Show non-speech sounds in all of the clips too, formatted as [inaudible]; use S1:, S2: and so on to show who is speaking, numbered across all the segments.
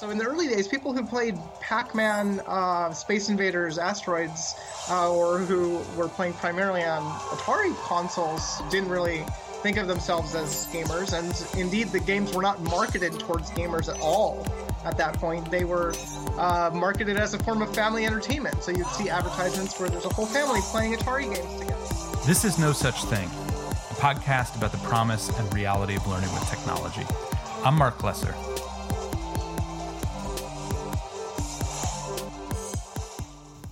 S1: So in the early days, people who played Pac-Man, uh, Space Invaders, Asteroids, uh, or who were playing primarily on Atari consoles didn't really think of themselves as gamers. And indeed, the games were not marketed towards gamers at all at that point. They were uh, marketed as a form of family entertainment. So you'd see advertisements where there's a whole family playing Atari games together.
S2: This is No Such Thing, a podcast about the promise and reality of learning with technology. I'm Mark Lesser.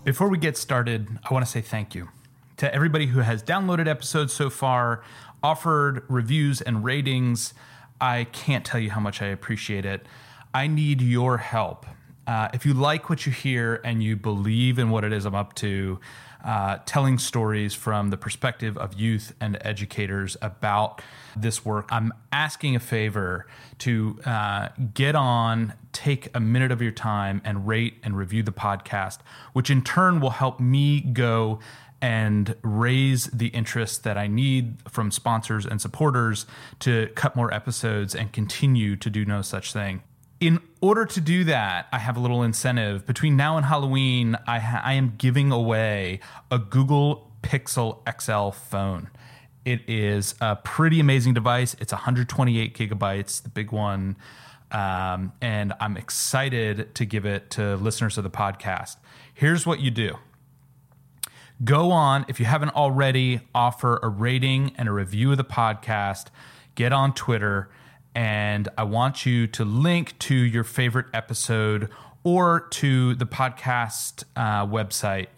S2: Before we get started, I want to say thank you to everybody who has downloaded episodes so far, offered reviews and ratings. I can't tell you how much I appreciate it. I need your help. Uh, if you like what you hear and you believe in what it is I'm up to, uh, telling stories from the perspective of youth and educators about this work. I'm asking a favor to uh, get on, take a minute of your time, and rate and review the podcast, which in turn will help me go and raise the interest that I need from sponsors and supporters to cut more episodes and continue to do no such thing in order to do that, I have a little incentive. Between now and Halloween, I, ha- I am giving away a Google Pixel XL phone. It is a pretty amazing device. It's 128 gigabytes, the big one. Um, and I'm excited to give it to listeners of the podcast. Here's what you do go on, if you haven't already, offer a rating and a review of the podcast, get on Twitter and I want you to link to your favorite episode or to the podcast uh, website,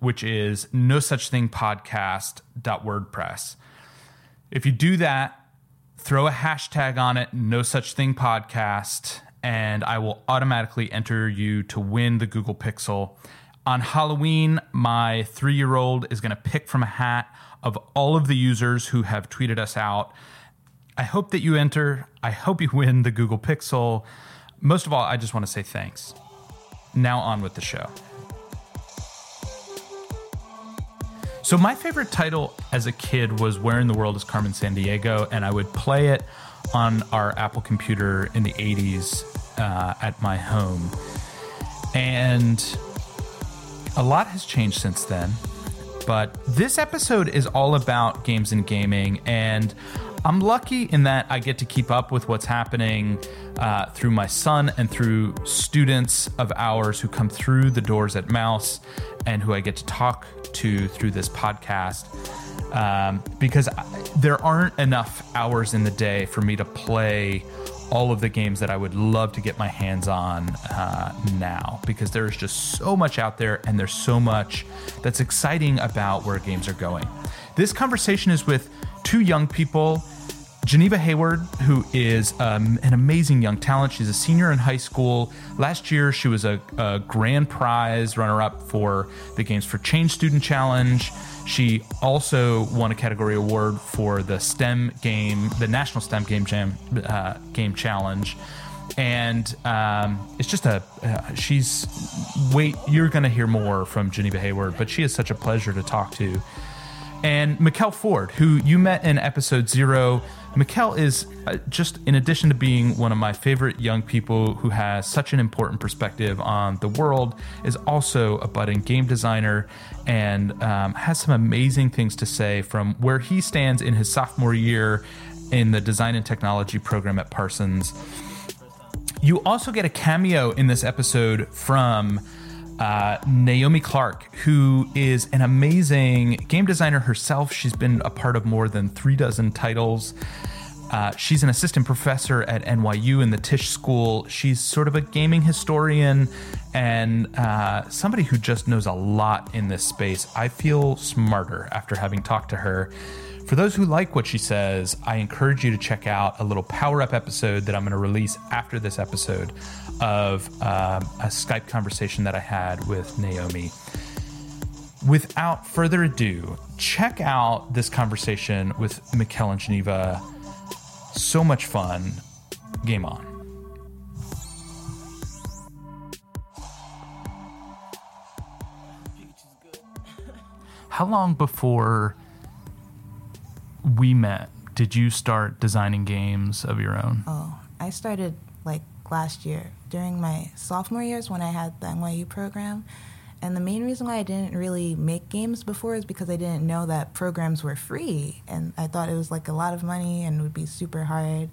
S2: which is no such thing podcast.wordpress. If you do that, throw a hashtag on it, no such thing podcast, and I will automatically enter you to win the Google Pixel. On Halloween, my three year old is going to pick from a hat of all of the users who have tweeted us out I hope that you enter. I hope you win the Google Pixel. Most of all, I just want to say thanks. Now, on with the show. So, my favorite title as a kid was Where in the World is Carmen Sandiego? And I would play it on our Apple computer in the 80s uh, at my home. And a lot has changed since then. But this episode is all about games and gaming. And I'm lucky in that I get to keep up with what's happening uh, through my son and through students of ours who come through the doors at Mouse and who I get to talk to through this podcast. Um, because I, there aren't enough hours in the day for me to play all of the games that I would love to get my hands on uh, now because there's just so much out there and there's so much that's exciting about where games are going. This conversation is with two young people Geneva Hayward, who is um, an amazing young talent. She's a senior in high school. Last year, she was a, a grand prize runner up for the Games for Change Student Challenge. She also won a category award for the STEM game, the National STEM Game Jam uh, Game Challenge. And um, it's just a, uh, she's, wait, you're going to hear more from Geneva Hayward, but she is such a pleasure to talk to. And Mikkel Ford, who you met in episode zero Mikkel is uh, just, in addition to being one of my favorite young people who has such an important perspective on the world, is also a budding game designer and um, has some amazing things to say from where he stands in his sophomore year in the design and technology program at Parsons. You also get a cameo in this episode from uh, Naomi Clark, who is an amazing game designer herself. She's been a part of more than three dozen titles. Uh, she's an assistant professor at NYU in the Tisch School. She's sort of a gaming historian and uh, somebody who just knows a lot in this space. I feel smarter after having talked to her. For those who like what she says, I encourage you to check out a little power up episode that I'm going to release after this episode of um, a Skype conversation that I had with Naomi. Without further ado, check out this conversation with Mikkel and Geneva. So much fun. Game on. How long before we met did you start designing games of your own?
S3: Oh, I started like like last year during my sophomore years when I had the NYU program. And the main reason why I didn't really make games before is because I didn't know that programs were free. And I thought it was like a lot of money and would be super hard.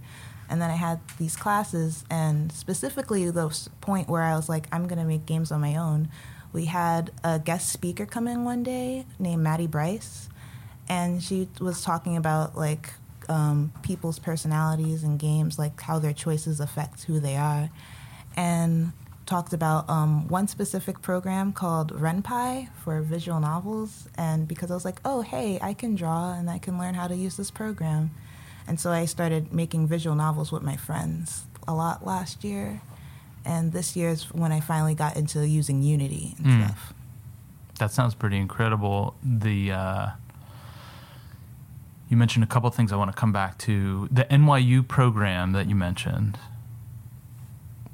S3: And then I had these classes, and specifically the point where I was like, I'm going to make games on my own. We had a guest speaker come in one day named Maddie Bryce, and she was talking about like um, people's personalities and games, like how their choices affect who they are, and talked about um, one specific program called RenPy for visual novels. And because I was like, oh, hey, I can draw and I can learn how to use this program. And so I started making visual novels with my friends a lot last year. And this year is when I finally got into using Unity and
S2: Mm.
S3: stuff.
S2: That sounds pretty incredible. The uh, you mentioned a couple things I want to come back to. The NYU program that you mentioned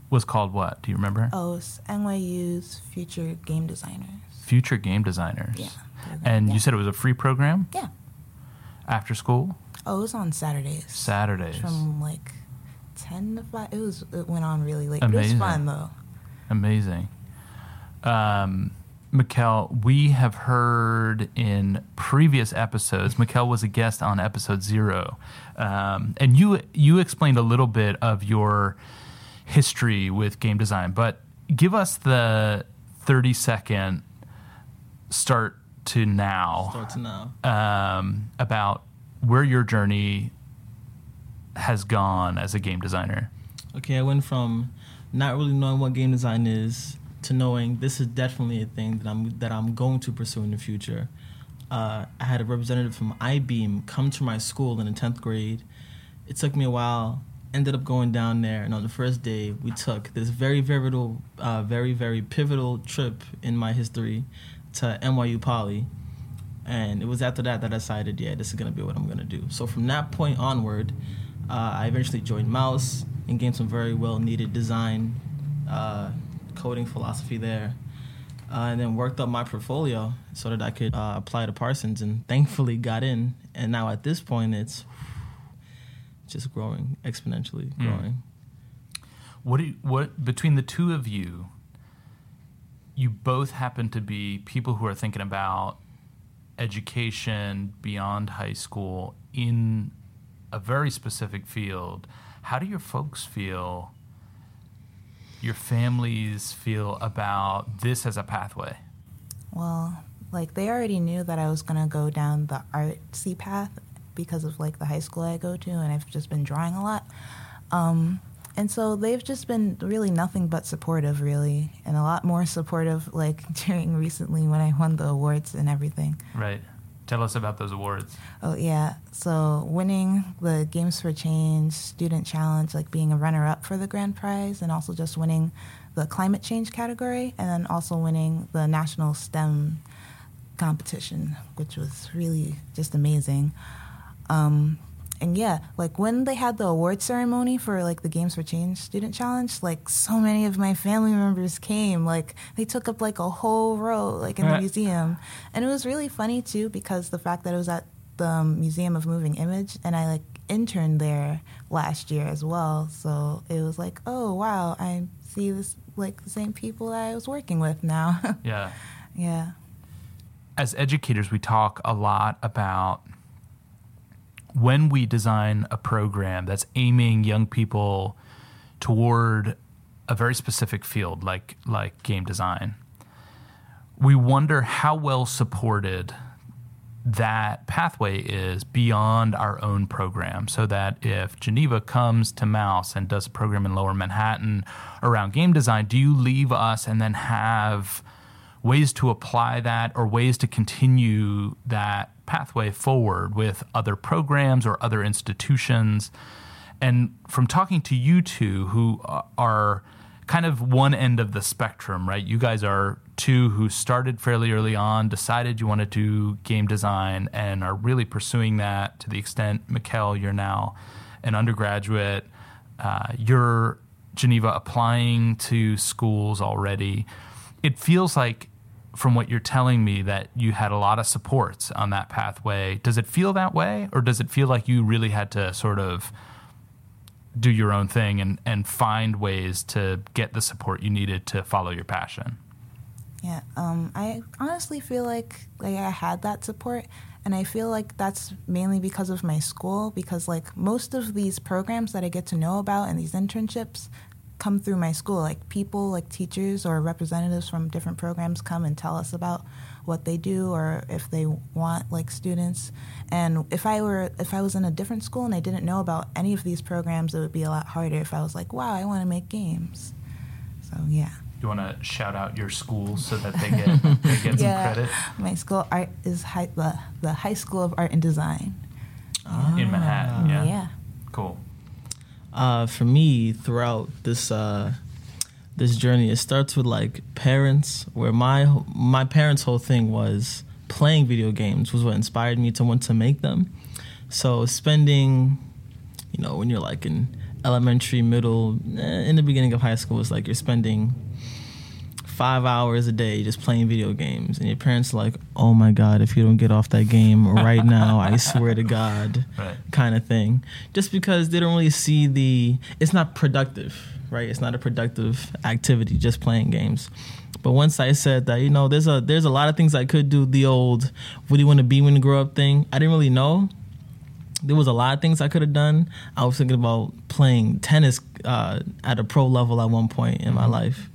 S2: was called what? Do you remember?
S3: Oh, it's NYU's future game designers.
S2: Future Game Designers.
S3: Yeah.
S2: And
S3: Yeah.
S2: you said it was a free program
S3: Yeah.
S2: after school,
S3: Oh, it was on Saturdays.
S2: Saturdays.
S3: From like 10 to 5. It was, it went on really late. But it
S2: Amazing.
S3: was fun though.
S2: Amazing. Um, Mikkel, we have heard in previous episodes. Mikkel was a guest on episode zero, um, and you you explained a little bit of your history with game design. But give us the thirty second start to now
S4: Start to now.
S2: um, about where your journey has gone as a game designer.
S4: Okay, I went from not really knowing what game design is to knowing this is definitely a thing that I'm that I'm going to pursue in the future. Uh, I had a representative from iBeam come to my school in the tenth grade. It took me a while. Ended up going down there, and on the first day, we took this very pivotal, uh, very very pivotal trip in my history to NYU Poly. And it was after that that I decided, yeah, this is gonna be what I'm gonna do. So from that point onward, uh, I eventually joined Mouse and gained some very well needed design, uh, coding philosophy there, uh, and then worked up my portfolio so that I could uh, apply to Parsons, and thankfully got in. And now at this point, it's just growing exponentially, mm. growing.
S2: What do you, what between the two of you? You both happen to be people who are thinking about education beyond high school in a very specific field. How do your folks feel? Your families feel about this as a pathway?
S3: Well, like they already knew that I was gonna go down the artsy path because of like the high school I go to, and I've just been drawing a lot. Um, and so they've just been really nothing but supportive, really, and a lot more supportive like [laughs] during recently when I won the awards and everything.
S2: Right. Tell us about those awards.
S3: Oh yeah, so winning the Games for Change Student Challenge, like being a runner-up for the grand prize, and also just winning the climate change category, and then also winning the national STEM competition, which was really just amazing. Um, and yeah, like when they had the award ceremony for like the Games for Change Student Challenge, like so many of my family members came. Like they took up like a whole row, like in the museum, and it was really funny too because the fact that it was at the um, Museum of Moving Image, and I like interned there last year as well. So it was like, oh wow, I see this like the same people that I was working with now. [laughs]
S2: Yeah.
S3: yeah.
S2: as educators, we talk a lot about when we design a program that's aiming young people toward a very specific field, like like game design. We wonder how well supported that pathway is beyond our own program so that if Geneva comes to Mouse and does a program in lower Manhattan around game design, do you leave us and then have ways to apply that or ways to continue that pathway forward with other programs or other institutions? And from talking to you two, who are kind of one end of the spectrum, right? You guys are two who started fairly early on, decided you want to do game design, and are really pursuing that to the extent, Mikkel, you're now an undergraduate. Uh, you're Geneva applying to schools already. It feels like, from what you're telling me, that you had a lot of supports on that pathway. Does it feel that way, or does it feel like you really had to sort of do your own thing and, and find ways to get the support you needed to follow your passion.
S3: Yeah, um, I honestly feel like like I had that support, and I feel like that's mainly because of my school. Because like most of these programs that I get to know about and these internships come through my school. Like people, like teachers or representatives from different programs come and tell us about what they do or if they want like students. And if I were if I was in a different school and I didn't know about any of these programs, it would be a lot harder if I was like, wow, I want to make games. So yeah.
S2: You want to shout out your school so that they get [laughs] they get
S3: yeah,
S2: some credit
S3: my school art is high, the the High School of Art and Design.
S2: in Manhattan. Yeah.
S3: yeah.
S2: Cool.
S4: Uh, for me, throughout this uh, this journey, it starts with like parents, where my my parents' whole thing was playing video games was what inspired me to want to make them. So spending, you know, when you're like in elementary, middle, eh, in the beginning of high school, it's like you're spending five hours a day just playing video games, and your parents are like, "Oh my god, if you don't get off that game right now, I swear to God," [laughs]
S2: Right.
S4: kind of thing. Just because they don't really see the, it's not productive, right? It's not a productive activity just playing games. But once I said that, you know, there's a there's a lot of things I could do. The old, what do you want to be when you grow up thing. I didn't really know there was a lot of things I could have done. I was thinking about playing tennis uh, at a pro level at one point in my life,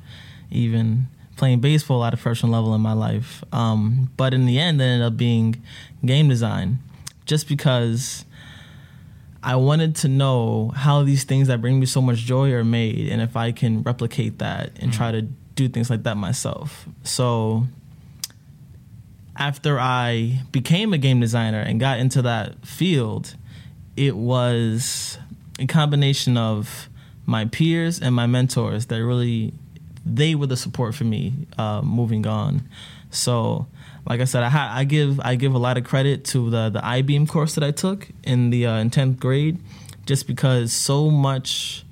S4: even playing baseball at a professional level in my life. Um, but in the end, it ended up being game design, just because I wanted to know how these things that bring me so much joy are made, and if I can replicate that and try to do things like that myself. So after I became a game designer and got into that field, it was a combination of my peers and my mentors that really they were the support for me uh, moving on. So, like I said, I, ha- I give I give a lot of credit to the the IBeam course that I took in the uh, in tenth grade, just because so much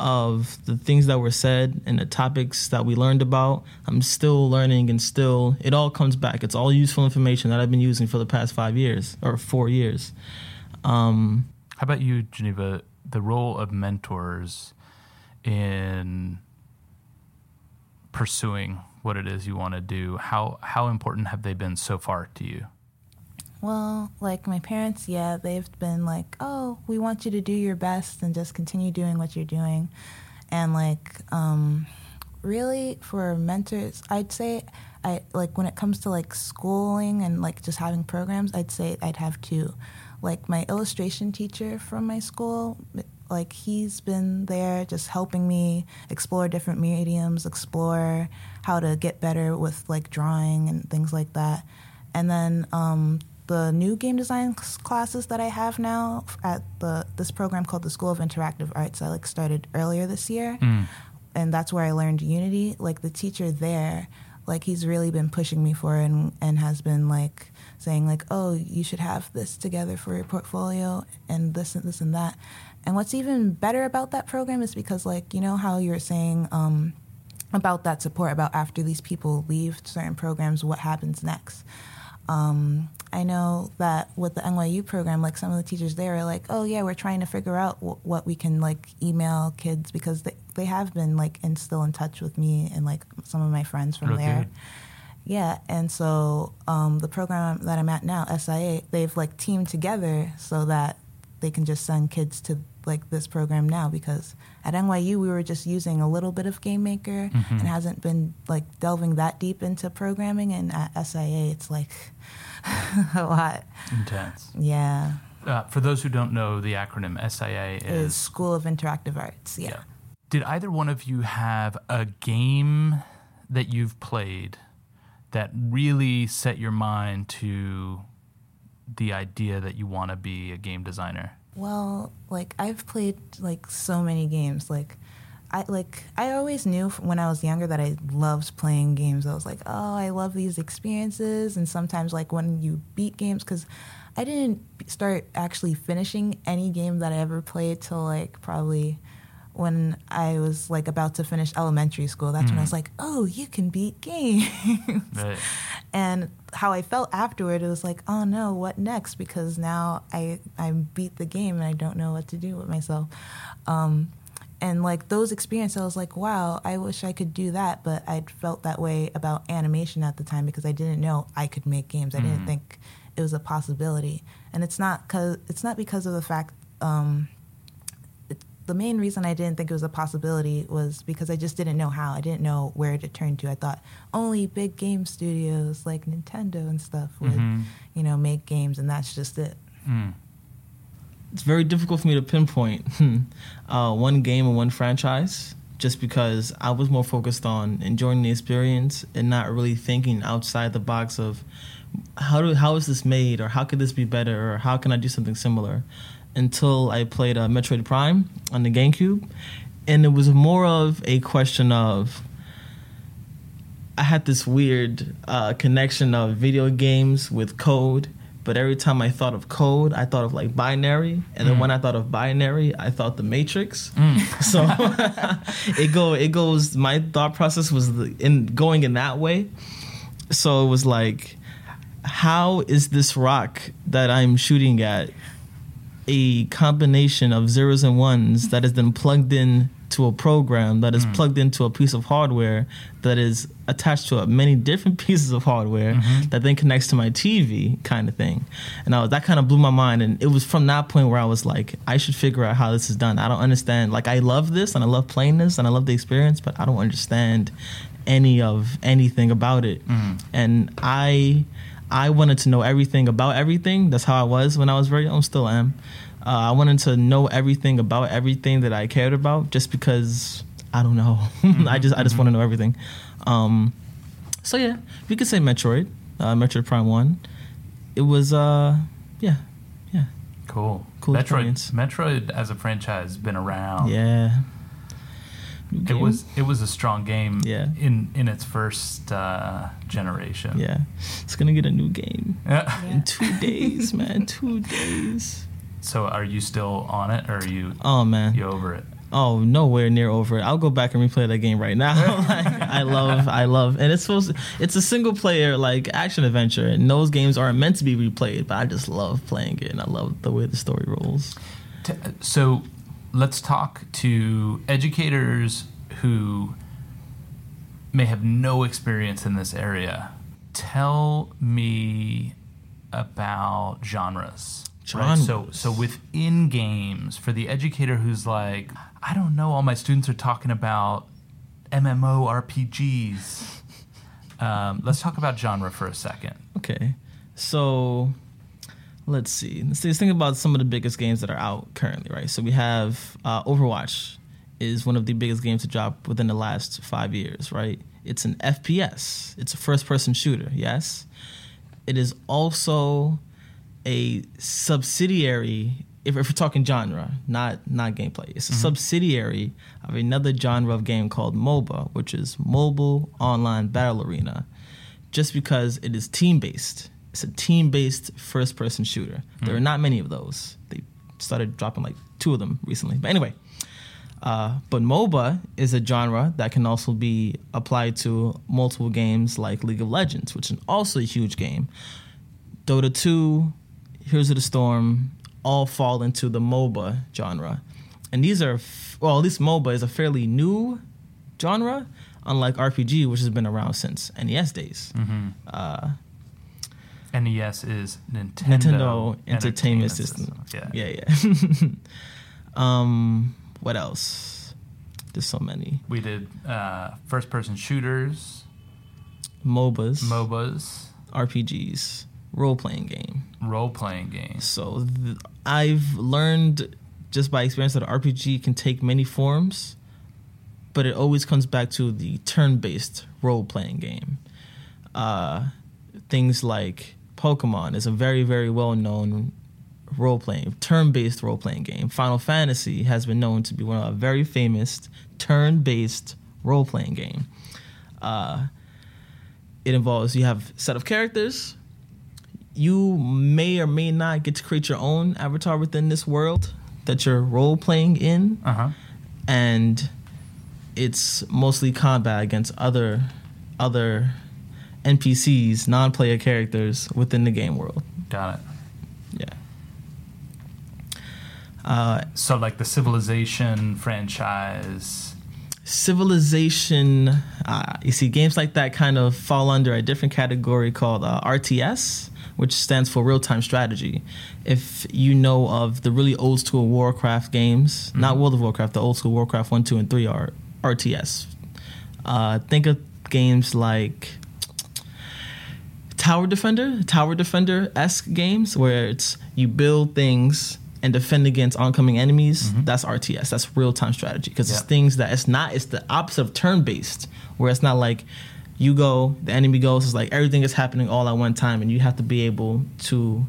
S4: of the things that were said and the topics that we learned about, I'm still learning and still, it all comes back. It's all useful information that I've been using for the past five years or four years. Um,
S2: How about you, Geneva? The role of mentors in pursuing what it is you want to do. How how important have they been so far to you?
S3: Well, like my parents, yeah, they've been like, "Oh, we want you to do your best and just continue doing what you're doing." And like um really for mentors, I'd say I like when it comes to like schooling and like just having programs, I'd say I'd have two. Like my illustration teacher from my school, like he's been there just helping me explore different mediums, explore how to get better with like drawing and things like that. And then um, the new game design classes that I have now at the this program called the School of Interactive Arts, I like started earlier this year, and that's where I learned Unity. Like the teacher there, like he's really been pushing me for it and and has been like saying like, oh, you should have this together for your portfolio and this and this and that. And what's even better about that program is because like you know how you're saying. Um, about that support about after these people leave certain programs what happens next um, i know that with the nyu program like some of the teachers there are like oh yeah we're trying to figure out w- what we can like email kids because they, they have been like and still in touch with me and like some of my friends from
S2: Real
S3: there
S2: good.
S3: yeah, and so um, the program that I'm at now, SIA, they've like teamed together so that they can just send kids to like this program now because at NYU we were just using a little bit of Game Maker and hasn't been like delving that deep into programming, and at SIA it's like [laughs] a lot.
S2: Intense.
S3: Yeah,
S2: Uh, for those who don't know, the acronym SIA
S3: is
S2: is.
S3: School of Interactive Arts. Yeah.
S2: Did either one of you have a game that you've played that really set your mind to the idea that you want to be a game designer?
S3: Well, like I've played like so many games. Like I like I always knew when I was younger that I loved playing games. I was like, "Oh, I love these experiences." And sometimes like when you beat games cuz I didn't start actually finishing any game that I ever played till like probably when I was like about to finish elementary school. That's when I mm. was like, oh, you can beat games.
S2: Right. [laughs]
S3: and how I felt afterward, it was like, oh no, what next? Because now I I beat the game and I don't know what to do with myself. Um, and like those experiences, I was like, wow, I wish I could do that, but I felt that way about animation at the time because I didn't know I could make games. I didn't think it was a possibility, and it's not cause it's not because of the fact. Um, the main reason I didn't think it was a possibility was because I just didn't know how. I didn't know where to turn to. I thought only big game studios like Nintendo and stuff would, you know, make games, and that's just it.
S4: it's very difficult for me to pinpoint [laughs] uh, one game or one franchise just because I was more focused on enjoying the experience and not really thinking outside the box of how do how is this made or how could this be better or how can I do something similar until I played uh, Metroid Prime on the GameCube and it was more of a question of I had this weird uh, connection of video games with code, but every time I thought of code, I thought of like binary, and then when I thought of binary, I thought the Matrix. [laughs] So [laughs] it go it goes. My thought process was the, in going in that way. So it was like, how is this rock that I'm shooting at a combination of zeros and ones that is then plugged in to a program that is hmm. plugged into a piece of hardware that is attached to a many different [laughs] pieces of hardware mm-hmm. that then connects to my TV kind of thing. And I was, that kind of blew my mind and it was from that point where I was like I should figure out how this is done. I don't understand like I love this and I love playing this and I love the experience but I don't understand any of anything about it. Mm-hmm. And I I wanted to know everything about everything. That's how I was when I was very young. Still am. Uh, I wanted to know everything about everything that I cared about, just because I don't know. [laughs] I just I just want to know everything. Um, so yeah, we could say Metroid, uh, Metroid Prime One. It was uh yeah yeah
S2: Cool.
S4: Cool
S2: Metroid,
S4: experience.
S2: Metroid as a franchise has been around.
S4: yeah.
S2: It was it was a strong game
S4: Yeah.
S2: in in its first uh, generation.
S4: yeah. It's gonna get a new game [laughs]
S2: Yeah.
S4: in two days, man. Two days.
S2: So are you still on it or are you
S4: Oh man.
S2: you over it?
S4: Oh, nowhere near over it. I'll go back and replay that game right now. [laughs] [laughs] like, I love, I love, and it's supposed. To, it's a single player like action adventure, and those games aren't meant to be replayed. But I just love playing it, and I love the way the story rolls.
S2: So let's talk to educators who may have no experience in this area. Tell me about genres. Right? So so within games for the educator who's like, I don't know, all my students are talking about MMORPGs. Um, let's talk about genre for a second.
S4: Okay, so let's see. Let's, see, let's think about some of the biggest games that are out currently, right? So we have uh, Overwatch is one of the biggest games to drop within the last five years, right? It's an FPS. It's a first-person shooter. Yes, it is also a subsidiary. If, if we're talking genre, not not gameplay, it's a subsidiary of another genre of game called MOBA, which is Mobile Online Battle Arena just because it is team based. It's a team based first person shooter. There are not many of those. They started dropping like two of them recently. But anyway, uh, but MOBA is a genre that can also be applied to multiple games like League of Legends, which is also a huge game. Dota 2, Heroes of the Storm, all fall into the MOBA genre. And these are, f- well, at least MOBA is a fairly new genre, unlike RPG, which has been around since NES days. Uh,
S2: NES is Nintendo,
S4: Nintendo Entertainment System.
S2: Yeah.
S4: Yeah, yeah. [laughs] um, what else? There's so many.
S2: We did uh, first person shooters,
S4: MOBAs,
S2: MOBAs,
S4: RPGs, role playing game.
S2: role playing games.
S4: So th- I've learned just by experience that RPG can take many forms, but it always comes back to the turn based role playing game. Uh, things like Pokemon is a very, very well known role playing, turn based role playing game. Final Fantasy has been known to be one of a very famous turn based role playing game. Uh, it involves you have a set of characters. You may or may not get to create your own avatar within this world that you're role playing in.
S2: Uh huh.
S4: and it's mostly combat against other other NPCs, non-player characters within the game world.
S2: Got it.
S4: Yeah. Uh,
S2: So like the Civilization franchise.
S4: Civilization, uh, you see, games like that kind of fall under a different category called uh, RTS, which stands for real time strategy. If you know of the really old school Warcraft games, not World of Warcraft, the old school Warcraft 1, 2, and 3 are RTS. Uh, think of games like Tower Defender, Tower Defender esque games where it's you build things and defend against oncoming enemies. That's RTS. That's real time strategy because
S2: Yeah.
S4: it's things that it's not. It's the opposite of turn based, where it's not like you go, the enemy goes. It's like everything is happening all at one time, and you have to be able to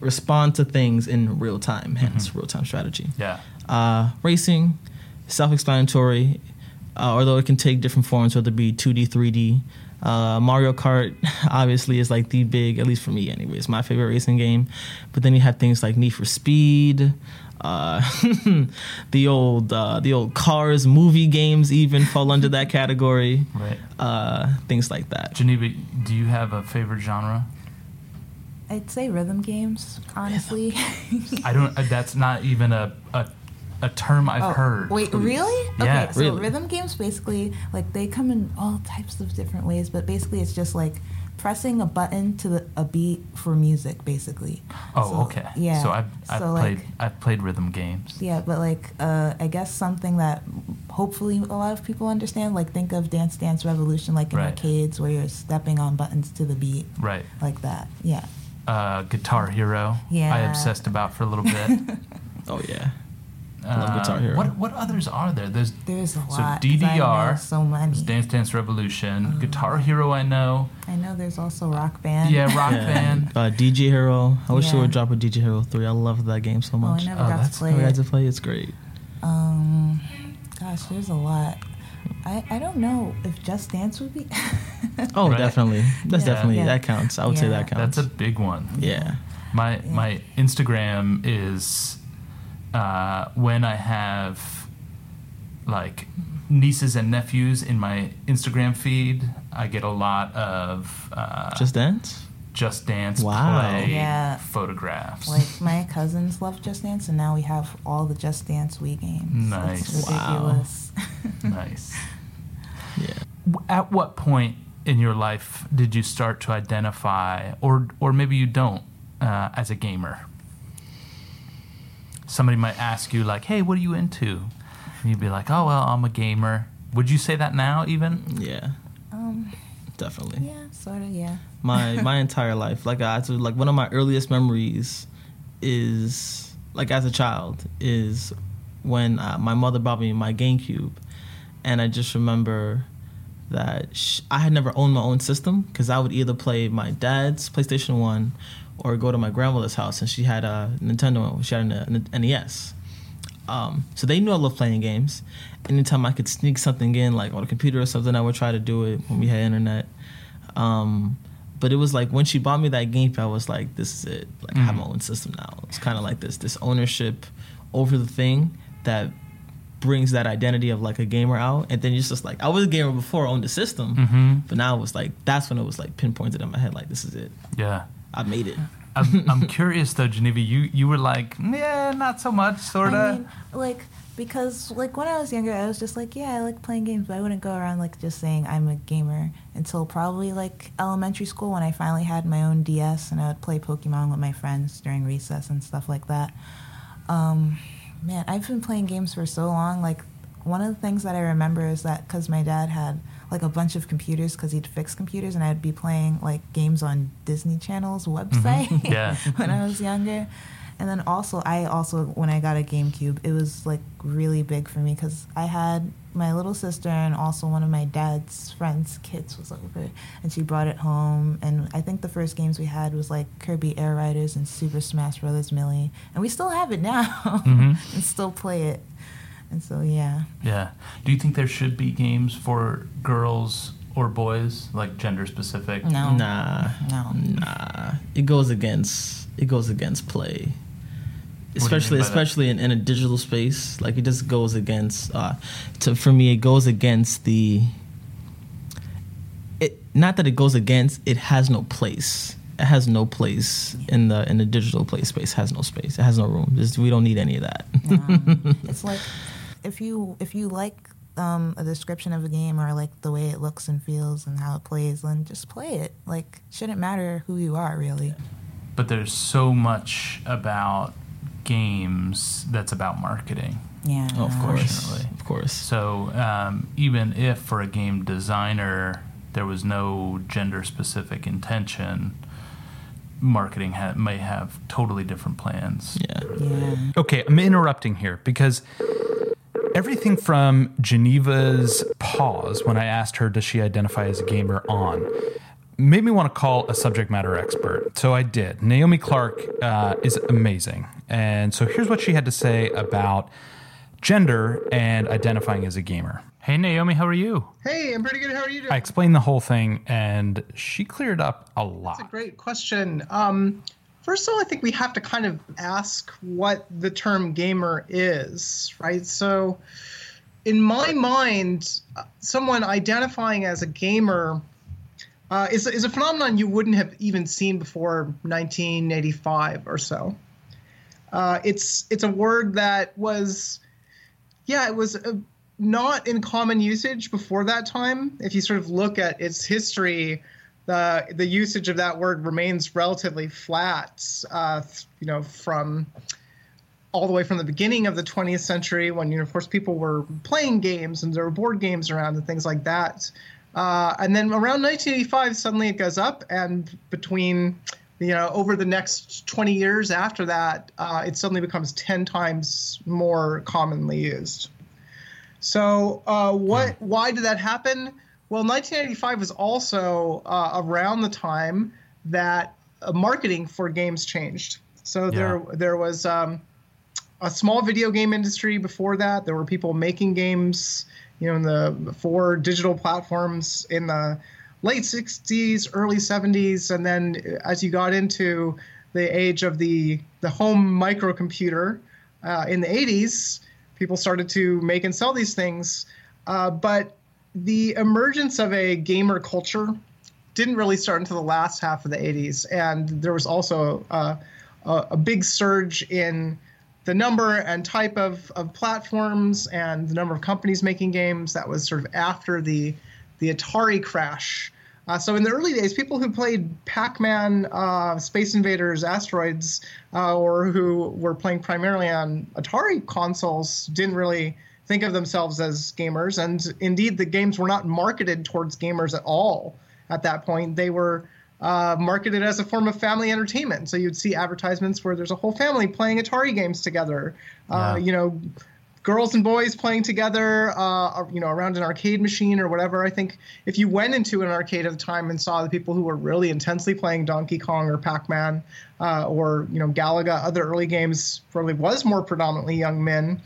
S4: respond to things in real time. Hence, real time strategy.
S2: Yeah.
S4: Uh, racing, self-explanatory, uh, although it can take different forms, whether it be 2D, 3D. Uh, Mario Kart [laughs] obviously is like the big, at least for me, anyways, my favorite racing game. But then you have things like Need for Speed, uh, [laughs] the old uh, the old Cars movie games even fall under that category.
S2: Right.
S4: Uh, things like that.
S2: Geneva, do you have a favorite genre?
S3: I'd say rhythm games, honestly. [laughs]
S2: I don't. uh, That's not even a a, a term I've
S3: Oh,
S2: heard.
S3: Wait, really?
S2: Yeah,
S3: okay, so
S4: really.
S3: rhythm games basically like they come in all types of different ways, but basically it's just like pressing a button to the, a beat for music, basically.
S2: Oh,
S3: So,
S2: okay.
S3: Yeah.
S2: So I've I've
S3: So,
S2: played
S3: like,
S2: I've played rhythm games.
S3: yeah, but like uh, I guess something that hopefully a lot of people understand. Like think of Dance Dance Revolution, like in
S2: Right.
S3: arcades where you're stepping on buttons to the beat,
S2: Right.
S3: like that. Yeah.
S2: Uh, Guitar Hero. I obsessed about for a little bit. [laughs]
S4: Oh yeah. I love
S2: Uh,
S4: Guitar Hero.
S2: What what others are there? There's
S3: There's a
S2: So
S3: lot. 'cause I know
S2: DDR,
S3: so many.
S2: Dance Dance Revolution,
S3: Uh-huh.
S2: Guitar Hero. I know.
S3: I know there's also Rock Band.
S2: Yeah, Rock
S4: Yeah.
S2: Band.
S4: Uh, DJ Hero. I wish they would drop a DJ Hero 3. I love that game so
S3: Oh, I
S4: much.
S3: never
S2: Oh,
S3: got
S2: that's-
S3: to play
S4: Oh, you
S3: it.
S4: had to play. It's great.
S3: Um, gosh, there's a lot. I, I don't know if Just Dance would be. [laughs]
S4: Oh,
S2: Right.
S4: definitely. That's
S3: Yeah.
S4: definitely
S3: Yeah.
S4: that counts. I would say that counts.
S2: That's a big one.
S4: yeah.
S2: My my Instagram is uh, when I have like nieces and nephews in my Instagram feed. I get a lot of uh,
S4: Just dance.
S2: Just Dance
S4: Wow.
S2: play
S3: Yeah.
S2: photographs.
S3: like [laughs] my cousins love Just Dance, and now we have all the Just Dance Wii games.
S2: Nice.
S3: It's
S4: Wow.
S3: ridiculous. [laughs]
S2: nice.
S4: Yeah.
S2: At what point in your life did you start to identify, or or maybe you don't, uh, as a gamer? Somebody might ask you like, "Hey, what are you into?" And you'd be like, "Oh well, I'm a gamer." Would you say that now even?
S4: Yeah.
S3: um,
S4: Definitely.
S3: yeah, sort of, yeah.
S4: My [laughs] my entire life, like I so, like one of my earliest memories is like as a child is when uh, my mother bought me my GameCube, and I just remember that sh- I had never owned my own system because I would either play my dad's PlayStation One or go to my grandmother's house and she had a Nintendo. She had an, an NES. Um, so they knew I loved playing games. Anytime I could sneak something in, like on a computer or something, I would try to do it when we had internet. Um, but it was like when she bought me that GameCube, I was like, "This is it. Like I have my
S2: Mhm.
S4: own system now." It's kind of like this this ownership over the thing that brings that identity of like a gamer out. And then you're just like, I was a gamer before I owned the system,
S2: Mm-hmm.
S4: but now it was like that's when it was like pinpointed in my head, like this is it.
S2: Yeah.
S4: I made it.
S2: I'm, I'm curious though, Geneva. You you were like, yeah, not so much, sorta.
S3: I mean, like because like when I was younger, I was just like, yeah, I like playing games, but I wouldn't go around like just saying I'm a gamer until probably like elementary school when I finally had my own DS and I would play Pokemon with my friends during recess and stuff like that. Um, man, I've been playing games for so long. Like one of the things that I remember is that because my dad had like a bunch of computers because he'd fix computers and I'd be playing like games on Disney Channel's website
S2: Mhm. [laughs] Yeah. [laughs]
S3: when I was younger. And then also, I also when I got a GameCube, it was like really big for me because I had my little sister and also one of my dad's friends' kids was over, and she brought it home. And I think the first games we had was like Kirby Air Riders and Super Smash Brothers Melee, and we still have it now
S2: Mhm. [laughs]
S3: and still play it. And so yeah,
S2: Yeah. Do you think there should be games for girls or boys, like gender specific?
S3: no,
S4: Nah,
S3: no.
S4: nah. It goes against it goes against play. especially
S2: mean by that?
S4: especially in, in a digital space like it just goes against uh to for me it goes against the it not that it goes against it has no place it has no place in the in the digital play space it has no space it has no room Just, we don't need any of that
S3: Yeah. it's [laughs] like if you if you like um, a description of a game or like the way it looks and feels and how it plays, then just play it. Like shouldn't matter who you are really.
S2: But there's so much about games that's about marketing.
S3: Yeah.
S4: Oh, of course of course
S2: So um, even if for a game designer there was no gender specific intention, marketing ha- may have totally different plans.
S4: yeah
S3: Yeah.
S2: Okay, I'm interrupting here because everything from Geneva's pause when I asked her, does she identify as a gamer on, made me want to call a subject matter expert. So I did. Naomi Clark uh, is amazing. And so here's what she had to say about gender and identifying as a gamer. Hey, Naomi, how are you?
S1: Hey, I'm pretty good. How are you doing?
S2: I explained the whole thing and she cleared up a lot.
S1: That's a great question. Um, first of all, I think we have to kind of ask what the term gamer is, right? So, in my mind, someone identifying as a gamer uh, is, is a phenomenon you wouldn't have even seen before 1985 or so. Uh, it's it's a word that was, yeah, it was uh not in common usage before that time. If you sort of look at its history, the the usage of that word remains relatively flat. Uh, you know, from all the way from the beginning of the 20th century, when you know, of course people were playing games and there were board games around and things like that. Uh, and then around 1985, suddenly it goes up, and between you know over the next 20 years after that, uh, it suddenly becomes 10 times more commonly used. So, uh, what? Why did that happen? Well, 1985 was also uh, around the time that uh, marketing for games changed. So there, there was um, a small video game industry before that. There were people making games, you know, in the for digital platforms in the late 60s, early 70s, and then as you got into the age of the the home microcomputer uh, in the 80s, people started to make and sell these things. Uh, but the emergence of a gamer culture didn't really start until the last half of the 80s, and there was also uh, a, a big surge in the number and type of, of platforms and the number of companies making games. That was sort of after the the Atari crash. Uh, so in the early days, people who played Pac-Man, uh, Space Invaders, Asteroids, uh, or who were playing primarily on Atari consoles didn't really think of themselves as gamers. And indeed, the games were not marketed towards gamers at all at that point. They were uh, marketed as a form of family entertainment. So you'd see advertisements where there's a whole family playing Atari games together. Uh,
S2: Yeah.
S1: You know, girls and boys playing together, uh, you know, around an arcade machine or whatever. I think if you went into an arcade at the time and saw the people who were really intensely playing Donkey Kong or Pac-Man uh, or you know Galaga, other early games probably was more predominantly young men.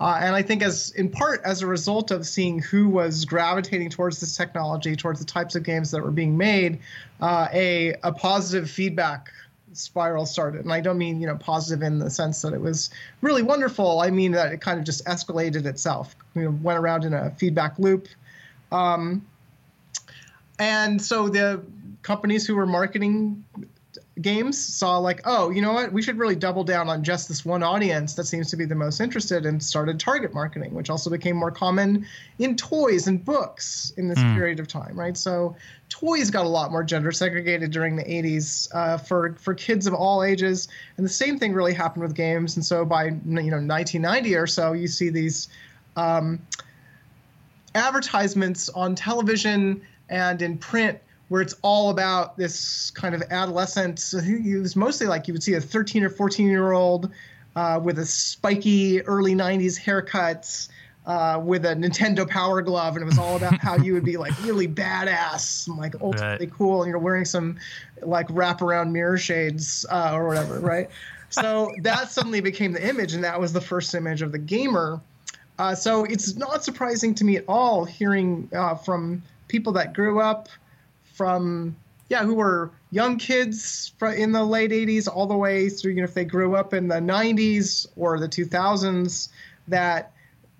S1: Uh, and I think, as in part as a result of seeing who was gravitating towards this technology, towards the types of games that were being made, uh, a a positive feedback spiral started. And I don't mean you know positive in the sense that it was really wonderful. I mean that it kind of just escalated itself. You know, went around in a feedback loop. Um, and so the companies who were marketing games saw like, oh, you know what? We should really double down on just this one audience that seems to be the most interested, and started target marketing, which also became more common in toys and books in this period of time, right? So toys got a lot more gender segregated during the 80s uh, for for kids of all ages, and the same thing really happened with games. And so by you know 1990 or so, you see these. Um, advertisements on television and in print where it's all about this kind of adolescent. It was mostly like you would see a 13 or 14 year old uh, with a spiky early 90s haircut. Uh, with a Nintendo Power Glove, and it was all about how you would be like [laughs] really badass, and, like ultimately cool, and you're wearing some like wraparound mirror shades uh, or whatever, right? so [laughs] that suddenly became the image, and that was the first image of the gamer. Uh, so it's not surprising to me at all hearing uh, from people that grew up from yeah, who were young kids in the late 80s all the way through, you know, if they grew up in the 90s or the 2000s, that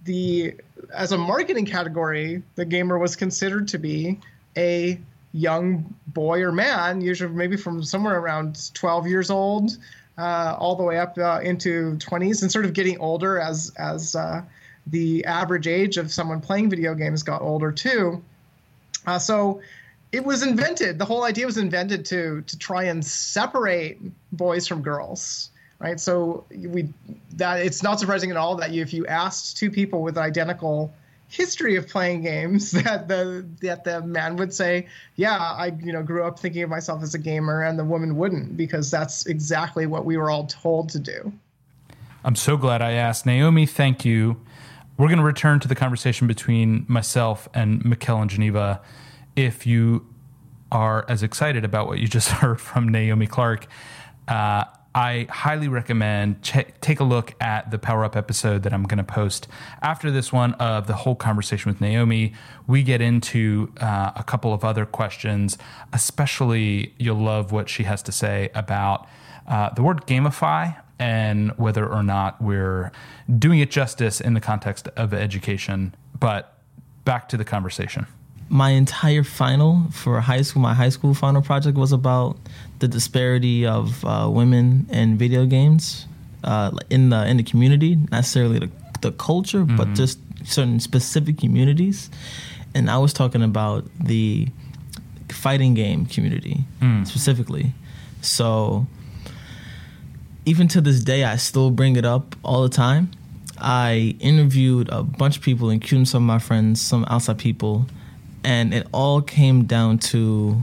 S1: the as a marketing category, the gamer was considered to be a young boy or man, usually maybe from somewhere around 12 years old, uh, all the way up uh, into 20s, and sort of getting older as as uh, the average age of someone playing video games got older too. Uh, so it was invented. The whole idea was invented to to try and separate boys from girls right? So we that it's not surprising at all that you, if you asked two people with identical history of playing games, [laughs] that the that the man would say, "Yeah, I you know grew up thinking of myself as a gamer," and the woman wouldn't because that's exactly what we were all told to do.
S2: I'm so glad I asked Naomi. Thank you. We're going to return to the conversation between myself and Mikkel and Geneva. If you are as excited about what you just [laughs] heard from Naomi Clark, uh, I highly recommend ch- take a look at the Power Up episode that I'm going to post after this one of the whole conversation with Naomi. We get into uh, a couple of other questions, especially you'll love what she has to say about uh, the word gamify and whether or not we're doing it justice in the context of education. But back to the conversation
S4: my entire final for high school, my high school final project was about the disparity of uh, women in video games uh, in the in the community, not necessarily the the culture, mm-hmm. but just certain specific communities. And I was talking about the fighting game community mm. specifically. So even to this day, I still bring it up all the time. I interviewed a bunch of people, including some of my friends, some outside people and it all came down to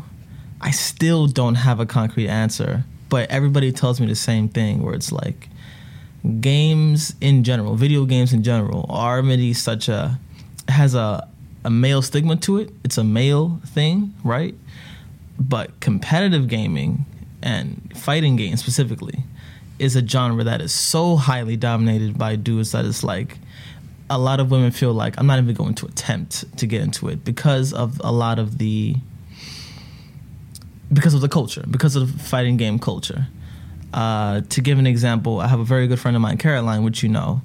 S4: I still don't have a concrete answer, but everybody tells me the same thing where it's like games in general, video games in general, are really such a has a a male stigma to it. It's a male thing, right? But competitive gaming and fighting games specifically is a genre that is so highly dominated by dudes that it's like a lot of women feel like I'm not even going to attempt to get into it because of a lot of the because of the culture, because of the fighting game culture. Uh, to give an example, I have a very good friend of mine, Caroline, which you know.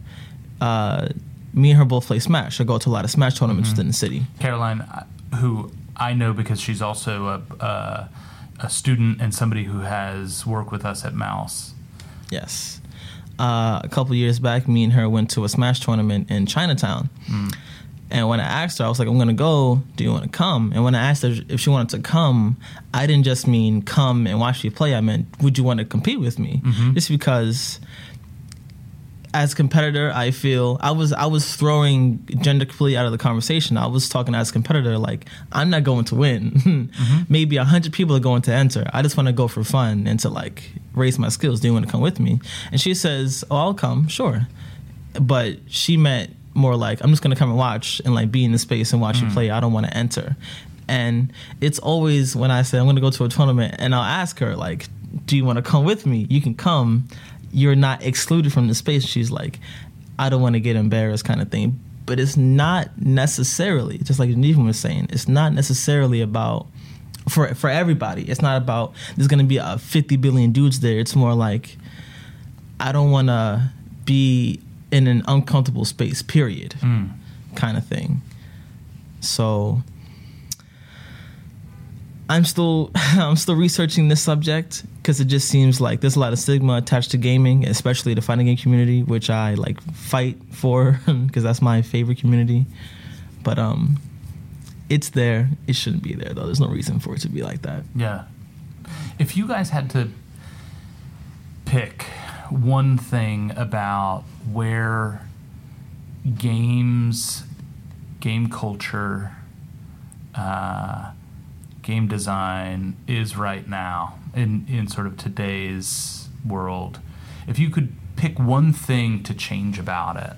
S4: Uh, me and her both play Smash. I go to a lot of Smash tournaments mm-hmm. within the city.
S2: Caroline, uh, who I know because she's also a, a, a student and somebody who has worked with us at Mouse.
S4: Yes uh, a couple years back, me and her went to a Smash tournament in Chinatown. Mm. And when I asked her, I was like, I'm going to go. Do you want to come? And when I asked her if she wanted to come, I didn't just mean come and watch me play. I meant, would you want to compete with me? Mm-hmm. Just because as competitor, I feel I was I was throwing gender completely out of the conversation. I was talking as competitor, like I'm not going to win. [laughs] mm-hmm. Maybe a hundred people are going to enter. I just want to go for fun and to like raise my skills. Do you want to come with me? And she says, "Oh, I'll come, sure." But she meant more like I'm just going to come and watch and like be in the space and watch mm. you play. I don't want to enter. And it's always when I say I'm going to go to a tournament and I'll ask her like, "Do you want to come with me?" You can come you're not excluded from the space. She's like, I don't want to get embarrassed, kind of thing. But it's not necessarily, just like Geneva was saying, it's not necessarily about for for everybody. It's not about there's going to be a 50 billion dudes there. It's more like I don't want to be in an uncomfortable space. Period, mm. kind of thing. So I'm still [laughs] I'm still researching this subject because it just seems like there's a lot of stigma attached to gaming, especially the fighting game community, which I like fight for [laughs] because that's my favorite community. But um, it's there. It shouldn't be there though. There's no reason for it to be like that.
S2: Yeah. If you guys had to pick one thing about where games, game culture. Uh, game design is right now in, in sort of today's world, if you could pick one thing to change about it,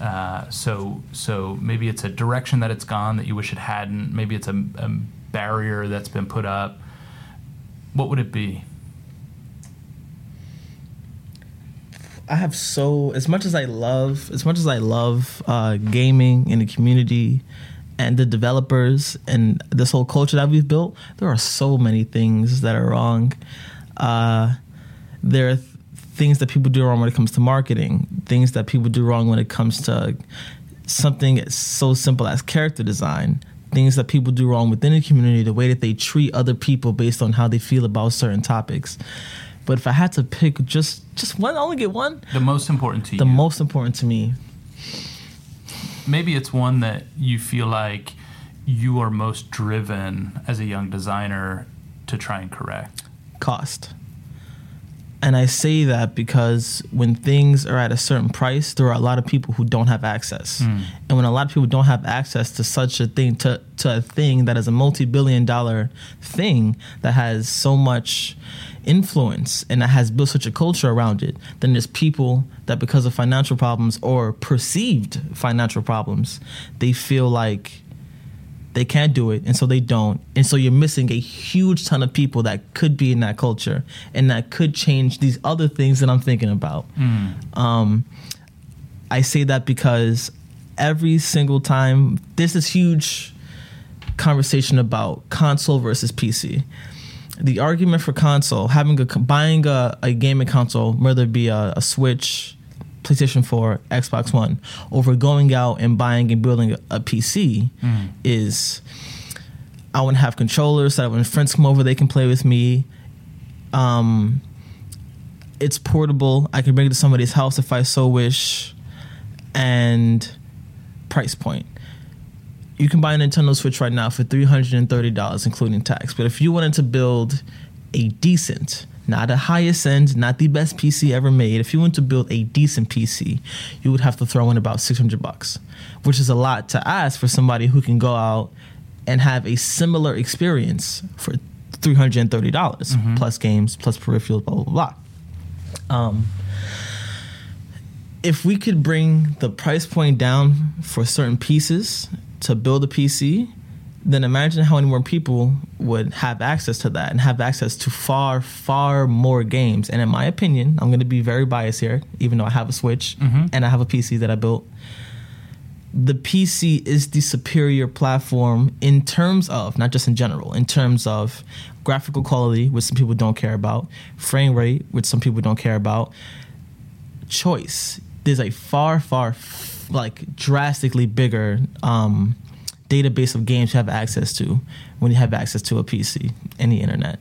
S2: uh, so so maybe it's a direction that it's gone that you wish it hadn't. Maybe it's a, a barrier that's been put up. What would it be?
S4: I have so as much as I love as much as I love uh, gaming in the community and the developers and this whole culture that we've built, there are so many things that are wrong. Uh, there are th- things that people do wrong when it comes to marketing, things that people do wrong when it comes to something so simple as character design, things that people do wrong within the community, the way that they treat other people based on how they feel about certain topics. But if I had to pick just just one, I only get one.
S2: The most important to
S4: The
S2: you.
S4: most important to me,
S2: Maybe it's one that you feel like you are most driven as a young designer to try and correct.
S4: cost. And I say that because when things are at a certain price, there are a lot of people who don't have access. Hmm. And when a lot of people don't have access to such a thing, to, to a thing that is a multi billion dollar thing that has so much influence and that has built such a culture around it, then there's people that because of financial problems or perceived financial problems, they feel like they can't do it and so they don't. And so you're missing a huge ton of people that could be in that culture and that could change these other things that i'm thinking about. Um, i say that because every single time there's this huge conversation about console versus pc the argument for console having a buying a, a gaming console whether it be a, a switch PlayStation 4, Xbox One, over going out and buying and building a, a PC is I want to have controllers so that when friends come over, they can play with me. Um, it's portable. I can bring it to somebody's house if I so wish. And price point. You can buy a Nintendo Switch right now for $330, including tax. But if you wanted to build a decent, not a highest end, not the best PC ever made. If you want to build a decent PC, you would have to throw in about 600 bucks, which is a lot to ask for somebody who can go out and have a similar experience for $330 plus games, plus peripherals, blah, blah, blah. Um, if we could bring the price point down for certain pieces to build a PC, then imagine how many more people would have access to that and have access to far, far more games. And in my opinion, I'm going to be very biased here, even though I have a Switch mm-hmm. and I have a PC that I built. The PC is the superior platform in terms of, not just in general, in terms of graphical quality, which some people don't care about, frame rate, which some people don't care about, choice. There's a far, far, like drastically bigger um, database of games you have access to when you have access to a PC and the internet.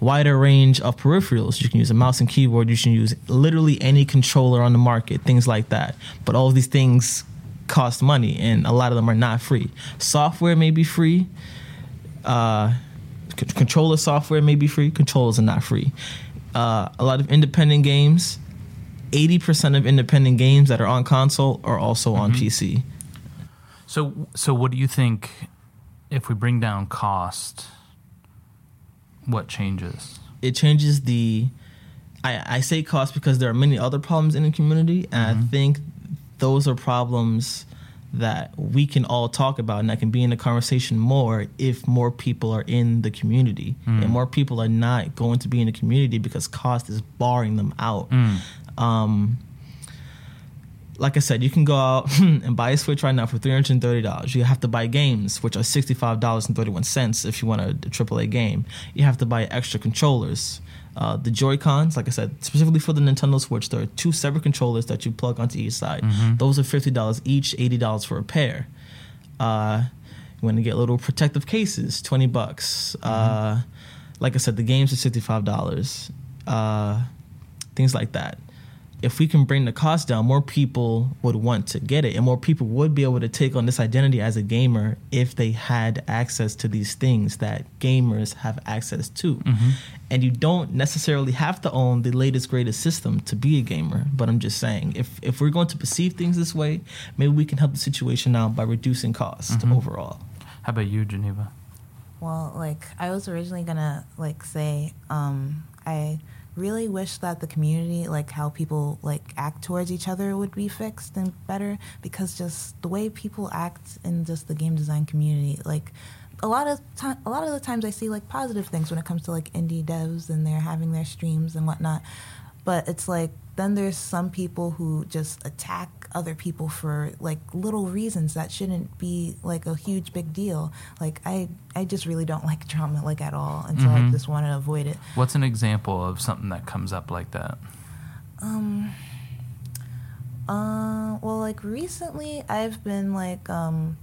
S4: Wider range of peripherals. You can use a mouse and keyboard. You can use literally any controller on the market, things like that. But all of these things cost money, and a lot of them are not free. Software may be free. Uh, controller software may be free. Controllers are not free. Uh, a lot of independent games. 80% of independent games that are on console are also on mm-hmm. PC.
S2: So, so what do you think if we bring down cost? What changes?
S4: It changes the. I, I say cost because there are many other problems in the community, and I mm-hmm. think those are problems that we can all talk about and that can be in the conversation more if more people are in the community and mm. more people are not going to be in the community because cost is barring them out. Mm. Um, like I said, you can go out [laughs] and buy a Switch right now for three hundred and thirty dollars. You have to buy games, which are sixty five dollars and thirty one cents if you want a, a AAA game. You have to buy extra controllers. Uh, the Joy Cons, like I said, specifically for the Nintendo Switch, there are two separate controllers that you plug onto each side. Those are fifty dollars each, eighty dollars for a pair. Uh, you want to get little protective cases, twenty bucks. Uh, like I said, the games are sixty five dollars. Uh, things like that. If we can bring the cost down, more people would want to get it, and more people would be able to take on this identity as a gamer if they had access to these things that gamers have access to. And you don't necessarily have to own the latest, greatest system to be a gamer. But I'm just saying, if if we're going to perceive things this way, maybe we can help the situation out by reducing cost overall.
S2: How about you, Geneva?
S3: Well, like I was originally gonna like say, um, I really wish that the community, like how people like act towards each other, would be fixed and better because just the way people act in just the game design community, like a lot of time, a lot of the times I see like positive things when it comes to like indie devs and they're having their streams and whatnot. But it's like then there's some people who just attack other people for like little reasons that shouldn't be like a huge big deal. Like I I just really don't [laughs] like drama like at all, and so I just want to avoid it.
S2: What's an example of something that comes up like that?
S3: Um. Uh. Well, like recently, I've been like um.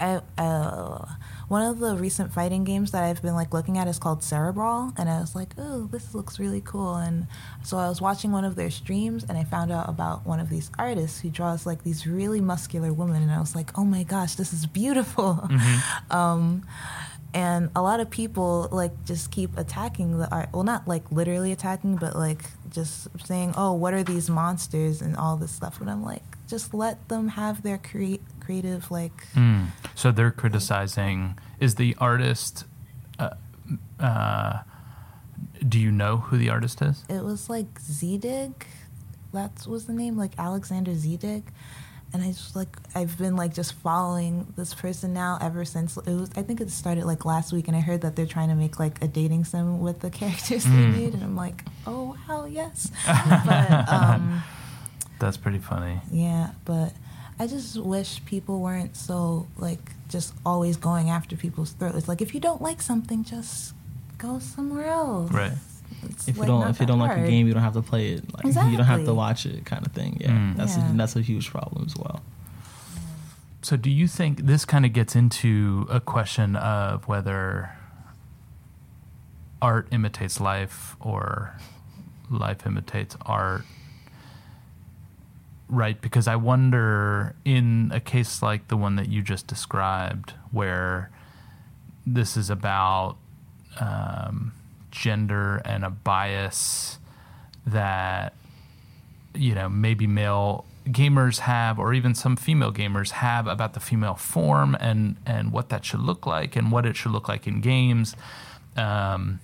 S3: I uh. One of the recent fighting games that I've been like looking at is called Cerebral, and I was like, "Oh, this looks really cool." And so I was watching one of their streams, and I found out about one of these artists who draws like these really muscular women, and I was like, "Oh my gosh, this is beautiful." [laughs] um, and a lot of people like just keep attacking the art well not like literally attacking but like just saying oh what are these monsters and all this stuff and i'm like just let them have their crea- creative like
S2: Mm. So they're criticizing. Is the artist? Uh, uh, do you know who the artist is?
S3: it was like zedig that was the name like alexander zedig and i just like i've been like just following this person now ever since it was i think it started like last week and i heard that they're trying to make like a dating sim with the [laughs] characters they
S2: Mm.
S3: made and i'm like oh hell yes [laughs] but um [laughs]
S2: That's pretty funny.
S3: Yeah, but I just wish people weren't so like just always going after people's throats. Like if you don't like something, just go somewhere else.
S2: Right.
S3: It's,
S4: If you don't if you don't like a game, you don't have to play it. Like [laughs] you don't have to watch it, kind of thing. Yeah,
S2: Mm.
S4: that's
S3: Yeah.
S4: A, that's a huge problem as well.
S2: So, do you think this kind of gets into a question of whether art imitates life or life imitates art? Right, because I wonder in a case like the one that you just described, where this is about um, gender and a bias that you know maybe male gamers have or even some female gamers have about the female form and and what that should look like and what it should look like in games. Um,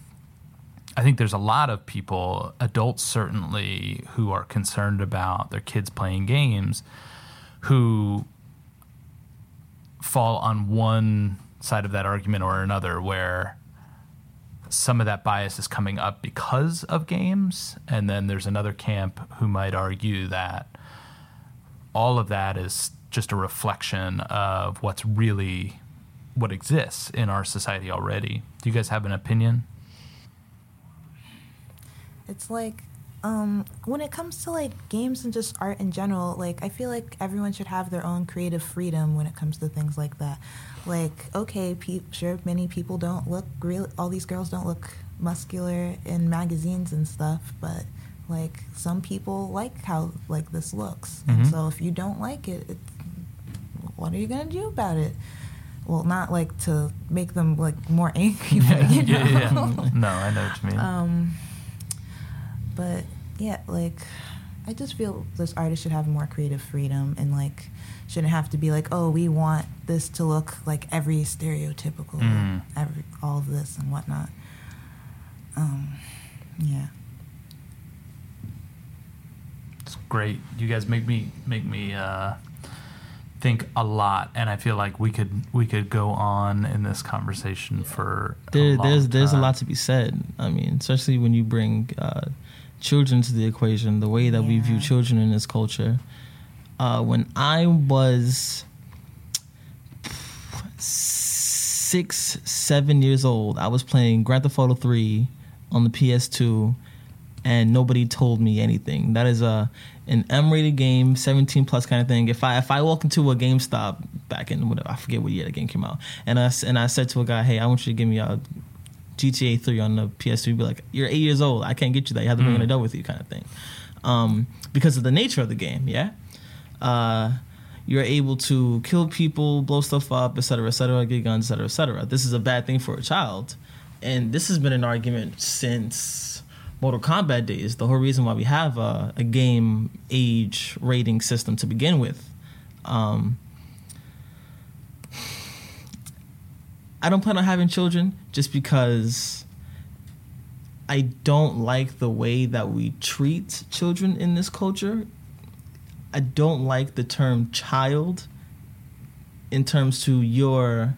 S2: I think there's a lot of people, adults certainly, who are concerned about their kids playing games who fall on one side of that argument or another where some of that bias is coming up because of games. And then there's another camp who might argue that all of that is just a reflection of what's really what exists in our society already. Do you guys have an opinion
S3: It's like um, when it comes to like games and just art in general, like I feel like everyone should have their own creative freedom when it comes to things like that. Like, okay, pe- sure, many people don't look real. All these girls don't look muscular in magazines and stuff, but like some people like how like this looks, and
S2: Mhm.
S3: so if you don't like it, it, what are you gonna do about it? Well, not like to make them like more [laughs] angry, but you know. [laughs]
S2: yeah, yeah, yeah. no i know what you mean
S3: Um, but yeah, like I just feel this artist should have more creative freedom and like shouldn't have to be like, oh, we want this to look like every stereotypical,
S2: Mm.
S3: every all of this and whatnot. Um, yeah.
S2: It's great. You guys make me make me uh, think a lot, and I feel like we could we could go on in this conversation for a
S4: There,
S2: long
S4: there's there's a lot to be said. I mean, especially when you bring uh, children to the equation, the way that we view children in this culture. Uh, when I was six, seven years old, I was playing Grand Theft Auto 3 on the PS2, and nobody told me anything. That is a an M-rated game, 17 plus kind of thing. If I if I walk into a GameStop back in whatever I forget what year the game came out, and I and I said to a guy, "Hey, I want you to give me a GTA 3 on the PS2." He'd be like, "You're eight years old. I can't get you that. You have to bring
S2: Mm.
S4: an adult with you," kind of thing. Um, because of the nature of the game, yeah. Uh, you're able to kill people, blow stuff up, etc., etc., get guns, etc., etc. This is a bad thing for a child, and this has been an argument since Mortal Kombat days. The whole reason why we have a, a game age rating system to begin with. Um, I don't plan on having children just because I don't like the way that we treat children in this culture. I don't like the term child in terms to your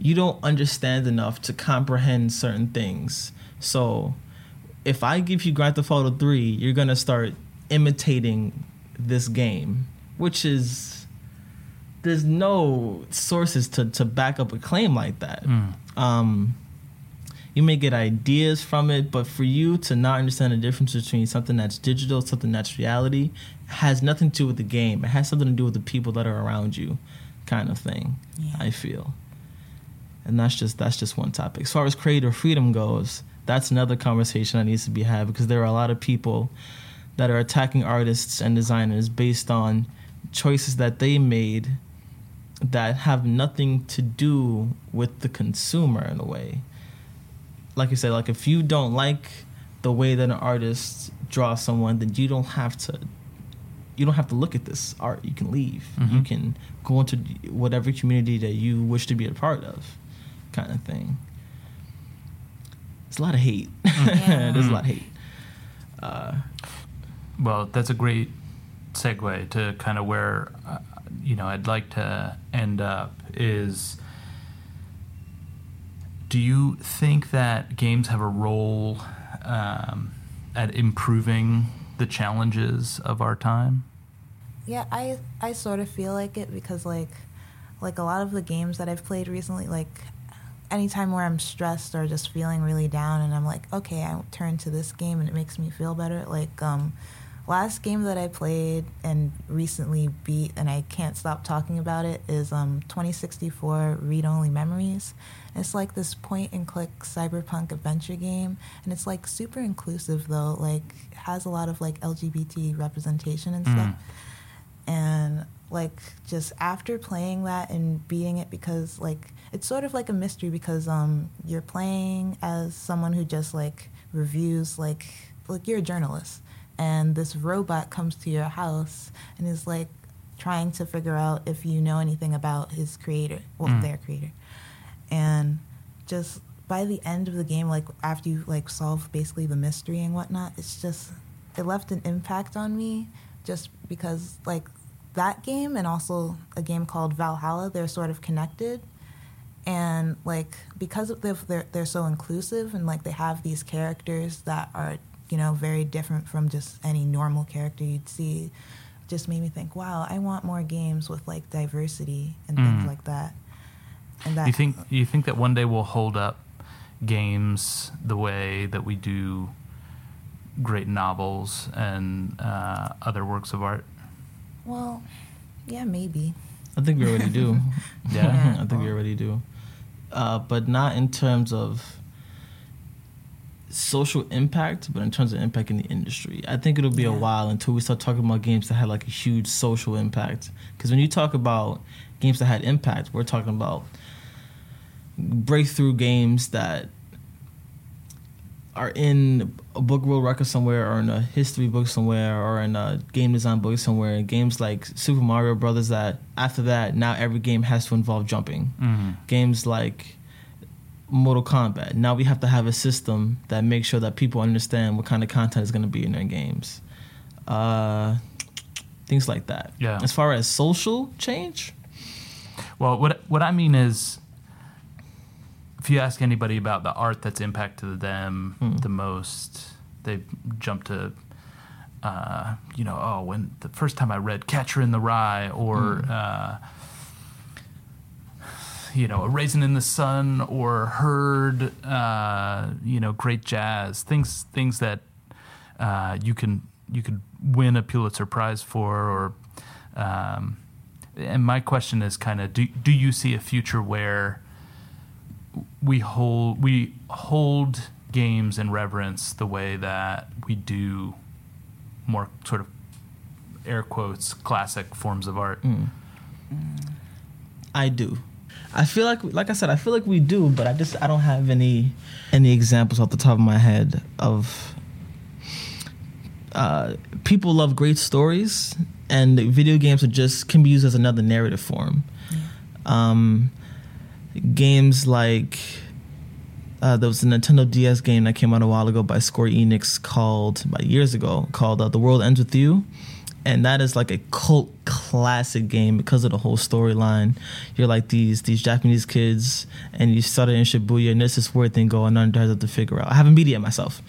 S4: you don't understand enough to comprehend certain things. So if I give you Grand Theft Auto 3, you're going to start imitating this game, which is there's no sources to, to back up a claim like that. Um, you may get ideas from it, but for you to not understand the difference between something that's digital, something that's reality, has nothing to do with the game. It has something to do with the people that are around you, kind of thing.
S3: Yeah.
S4: I feel, and that's just that's just one topic. As far as creator freedom goes, that's another conversation that needs to be had because there are a lot of people that are attacking artists and designers based on choices that they made that have nothing to do with the consumer in a way. Like you said, like if you don't like the way that an artist draws someone, then you don't have to you don't have to look at this art. You can leave. You can go into whatever community that you wish to be a part of, kind of thing. It's a lot of hate. [laughs]
S3: Yeah.
S4: There's a lot of hate. Uh,
S2: Well, that's a great segue to kind of where uh, you know I'd like to end up is do you think that games have a role um, at improving the challenges of our time?
S3: Yeah, I I sort of feel like it because like like a lot of the games that I've played recently, like anytime where I'm stressed or just feeling really down and I'm like, okay, I turn to this game and it makes me feel better. Like um last game that I played and recently beat and I can't stop talking about it is um 2064 Read Only Memories. It's like this point and click cyberpunk adventure game and it's like super inclusive though, like has a lot of like LGBT representation and stuff. And like just after playing that and beating it because like it's sort of like a mystery because um you're playing as someone who just like reviews like like you're a journalist and this robot comes to your house and is like trying to figure out if you know anything about his creator well
S2: Mm.
S3: their creator and just by the end of the game like after you like solve basically the mystery and whatnot it's just it left an impact on me just because like that game and also a game called valhalla they're sort of connected and like because of the, they're, they're so inclusive and like they have these characters that are you know very different from just any normal character you'd see just made me think wow i want more games with like diversity and things
S2: Mm.
S3: like that and that
S2: You think you think that one day we'll hold up games the way that we do great novels and uh, other works of art?
S3: well yeah maybe
S4: I think we already do. [laughs]
S2: Yeah.
S4: I think we already do. Uh, but not in terms of social impact, but in terms of impact in the industry. I think it'll be a while until we start talking about games that had like a huge social impact. Because when you talk about games that had impact, we're talking about breakthrough games that are in a book world record somewhere or in a history book somewhere or in a game design book somewhere games like super mario brothers that after that now every game has to involve jumping
S2: Mm-hmm.
S4: games like mortal kombat now we have to have a system that makes sure that people understand what kind of content is going to be in their games uh, things like that
S2: Yeah.
S4: as far as social change
S2: Well, what what I mean is, if you ask anybody about the art that's impacted them
S4: Hmm.
S2: the most, they jump to, uh, you know, oh, when the first time I read Catcher in the Rye, or
S4: Hmm.
S2: uh, you know, A Raisin in the Sun, or heard, uh, you know, great jazz, things things that uh, you can you could win a Pulitzer Prize for, or um, and my question is kind of do do you see a future where we hold we hold games in reverence the way that we do more sort of air quotes classic forms of art
S4: I do. I feel like, like I said, I feel like we do, but I just I don't have any any examples off the top of my head of uh, people love great stories, and video games are just can be used as another narrative form. Um, games like uh, there was a Nintendo DS game that came out a while ago by Square Enix called about years ago called uh, The World Ends with You, and that is like a cult classic game because of the whole storyline. You're like these these Japanese kids, and you started in Shibuya, and there's this weird thing going on I have to figure out. I haven't beat it yet myself,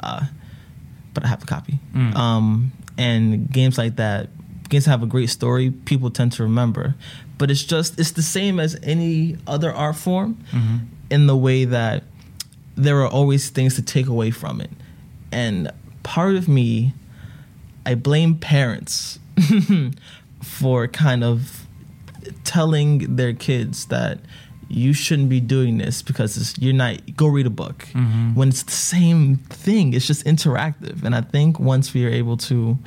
S4: uh, but I have a copy. Um, and games like that, games that have a great story, people tend to remember. But it's just it's the same as any other art form in the way that there are always things to take away from it. And part of me, I blame parents [laughs] for kind of telling their kids that you shouldn't be doing this because it's, you're not go read a book. Mm-hmm. When it's the same thing it's just interactive. And i think once we are able to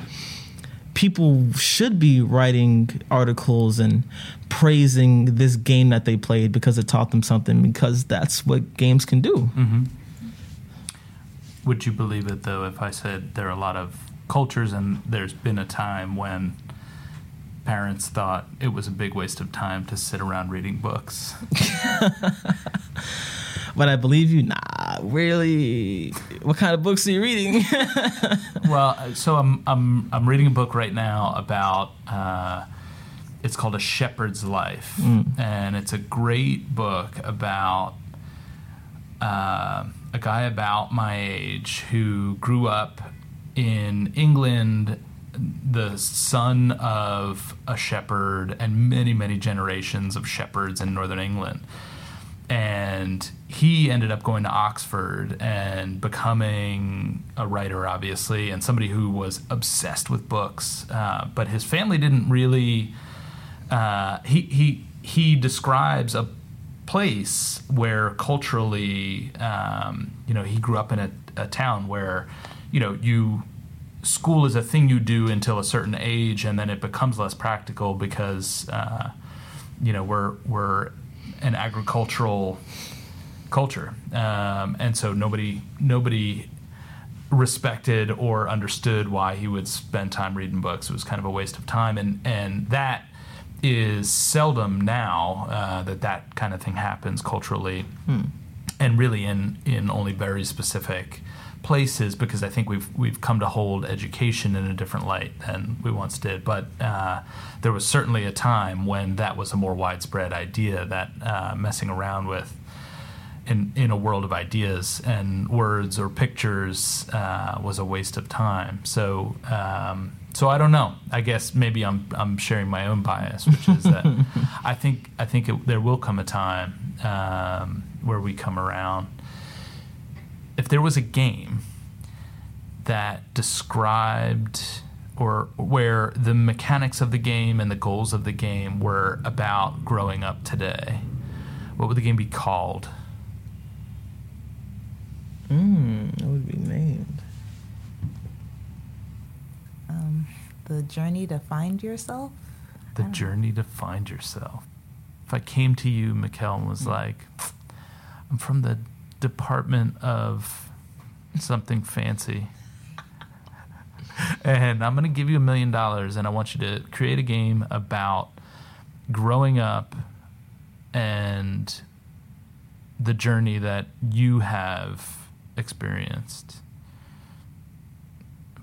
S4: people should be writing articles and praising this game that they played because it taught them something because that's what games can do. Mm-hmm.
S2: Would you believe it though if I said there are a lot of cultures and there's been a time when parents thought it was a big waste of time to sit around reading books? [laughs]
S4: but i believe you nah really what kind of books are you reading? [laughs]
S2: Well, so I'm I'm I'm reading a book right now about uh, it's called A Shepherd's Life, and it's a great book about uh, a guy about my age who grew up in England, the son of a shepherd, and many many generations of shepherds in northern England and he ended up going to Oxford and becoming a writer, obviously, and somebody who was obsessed with books. Uh, but his family didn't really. Uh, he he he describes a place where culturally, um, you know, he grew up in a, a town where, you know, you school is a thing you do until a certain age, and then it becomes less practical because, uh, you know, we're we're an agricultural culture, um, and so nobody nobody respected or understood why he would spend time reading books. It was kind of a waste of time, and and that is seldom now uh, that that kind of thing happens culturally, and really in in only very specific places because I think we've we've come to hold education in a different light than we once did. But uh, there was certainly a time when that was a more widespread idea that uh, messing around with in in a world of ideas and words or pictures uh, was a waste of time. So. Um, so I don't know. I guess maybe I'm I'm sharing my own bias, which is that [laughs] I think I think it, there will come a time um, where we come around if there was a game that described or where the mechanics of the game and the goals of the game were about growing up today, what would the game be called?
S4: mm, it would be named
S3: Um, the journey to find yourself.
S2: The journey to find yourself. If I came to you, Mikkel, and was like, I'm from the department of something fancy. And I'm going to give you a million dollars, and I want you to create a game about growing up and the journey that you have experienced.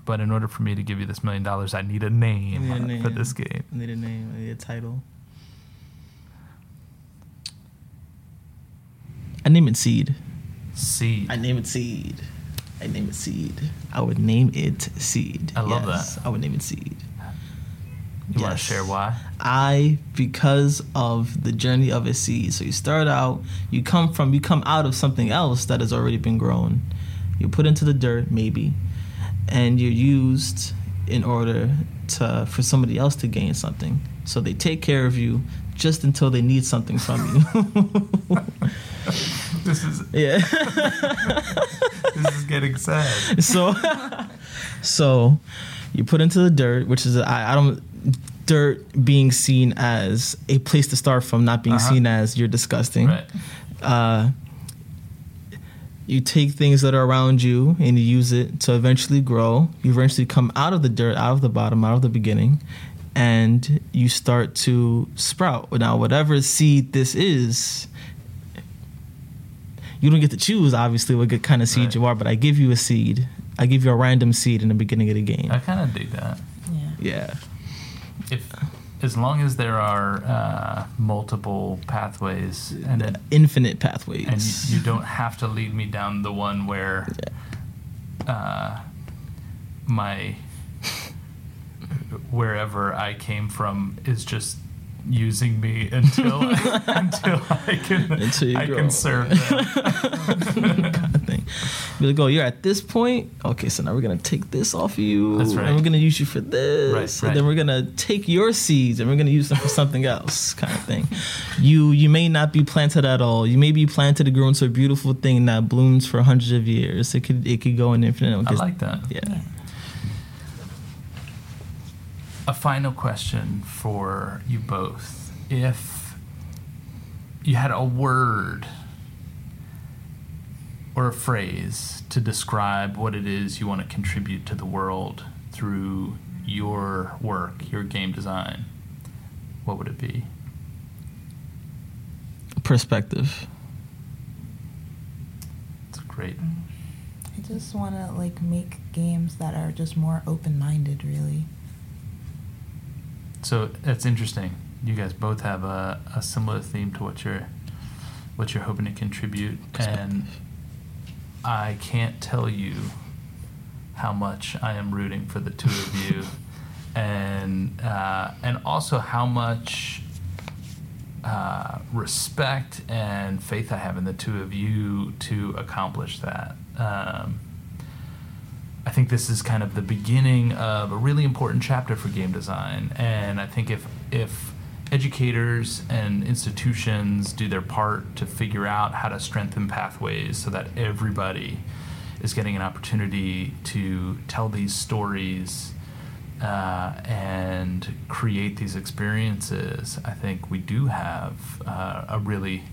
S2: But in order for me to give you this million dollars, I need a name,
S4: need a [laughs]
S2: for this game.
S4: I need a name I need a title I name it Seed
S2: Seed.
S4: I name it Seed I name it Seed I would name it Seed
S2: I love
S4: Yes, I would name it Seed
S2: You want to share why?
S4: I because of the journey of a seed. So you start out, you come from, you come out of something else that has already been grown. You put into the dirt, maybe, and you're used in order to for somebody else to gain something. So they take care of you just until they need something from you. [laughs]
S2: This is [laughs]
S4: yeah. [laughs]
S2: this is getting sad.
S4: so so you put into the dirt which is I, I don't dirt being seen as a place to start from not being
S2: Uh-huh.
S4: seen as you're disgusting
S2: Right.
S4: uh you take things that are around you and you use it to eventually grow you eventually come out of the dirt out of the bottom out of the beginning and you start to sprout now whatever seed this is you don't get to choose obviously what kind of seed
S2: Right.
S4: you are but i give you a seed i give you a random seed in the beginning of the game
S2: I kind of dig that.
S3: Yeah.
S4: yeah
S2: If as long as there are uh, multiple pathways and
S4: infinite pathways
S2: and you, you don't have to lead me down the one where uh, my wherever I came from is just using me [laughs] until until I can
S4: Until
S2: I
S4: grow.
S2: can serve them. [laughs]
S4: kind of thing. Be like, oh, you're at this point. Okay, so now we're gonna take this off of you,
S2: That's right.
S4: and we're gonna use you for this,
S2: Right,
S4: and
S2: right.
S4: then we're gonna take your seeds and we're gonna use them for something else, kind of thing. You you may not be planted at all. You may be planted to grow into a beautiful thing that blooms for hundreds of years. It could it could go in infinite.
S2: I like that.
S4: Yeah.
S2: A final question for you both. If you had a word or a phrase to describe what it is you want to contribute to the world through your work, your game design, what would it be?
S4: Perspective.
S2: It's great.
S3: I just want to like make games that are just more open-minded, really.
S2: So that's interesting. You guys both have a, a similar theme to what you're what you're hoping to contribute, and I can't tell you how much I am rooting for the two of you, [laughs] and uh, and also how much uh, respect and faith I have in the two of you to accomplish that. Um, I think this is kind of the beginning of a really important chapter for game design, and I think if if educators and institutions do their part to figure out how to strengthen pathways so that everybody is getting an opportunity to tell these stories uh, and create these experiences, I think we do have uh, a really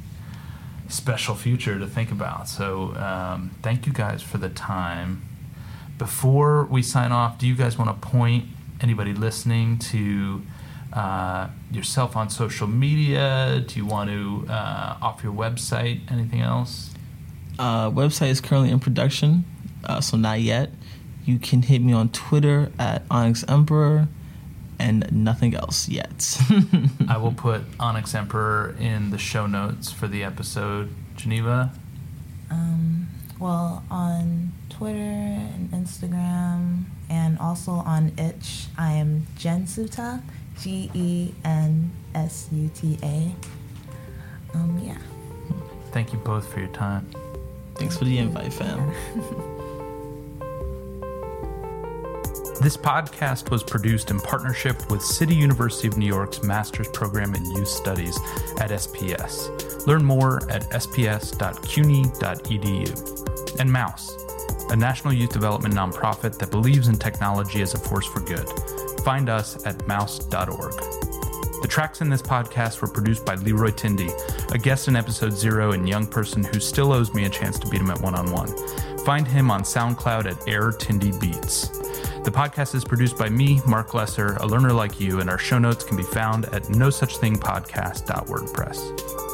S2: special future to think about. So, um, thank you guys for the time. Before we sign off, do you guys want to point anybody listening to uh, yourself on social media? Do you want to uh, off your website? Anything else?
S4: Uh, website is currently in production, uh, so not yet. You can hit me on Twitter at Onyx Emperor, and nothing else yet. [laughs]
S2: I will put Onyx Emperor in the show notes for the episode. Geneva,
S3: Um, well, on Twitter and Instagram, and also on Itch, I am Gensuta, G E N S U T A. Um, yeah.
S2: thank you both for your time.
S4: Thanks for the invite, fam. [laughs]
S2: This podcast was produced in partnership with City University of New York's Master's Program in Youth Studies at SPS. Learn more at sps.cuny.edu. And Mouse, a national youth development nonprofit that believes in technology as a force for good. Find us at mouse.org. The tracks in this podcast were produced by Leroy Tindy, a guest in episode zero and young person who still owes me a chance to beat him at one on one. Find him on SoundCloud at Air Tindy Beats. The podcast is produced by me, Mark Lesser, a learner like you, and our show notes can be found at no such thing podcast.wordpress.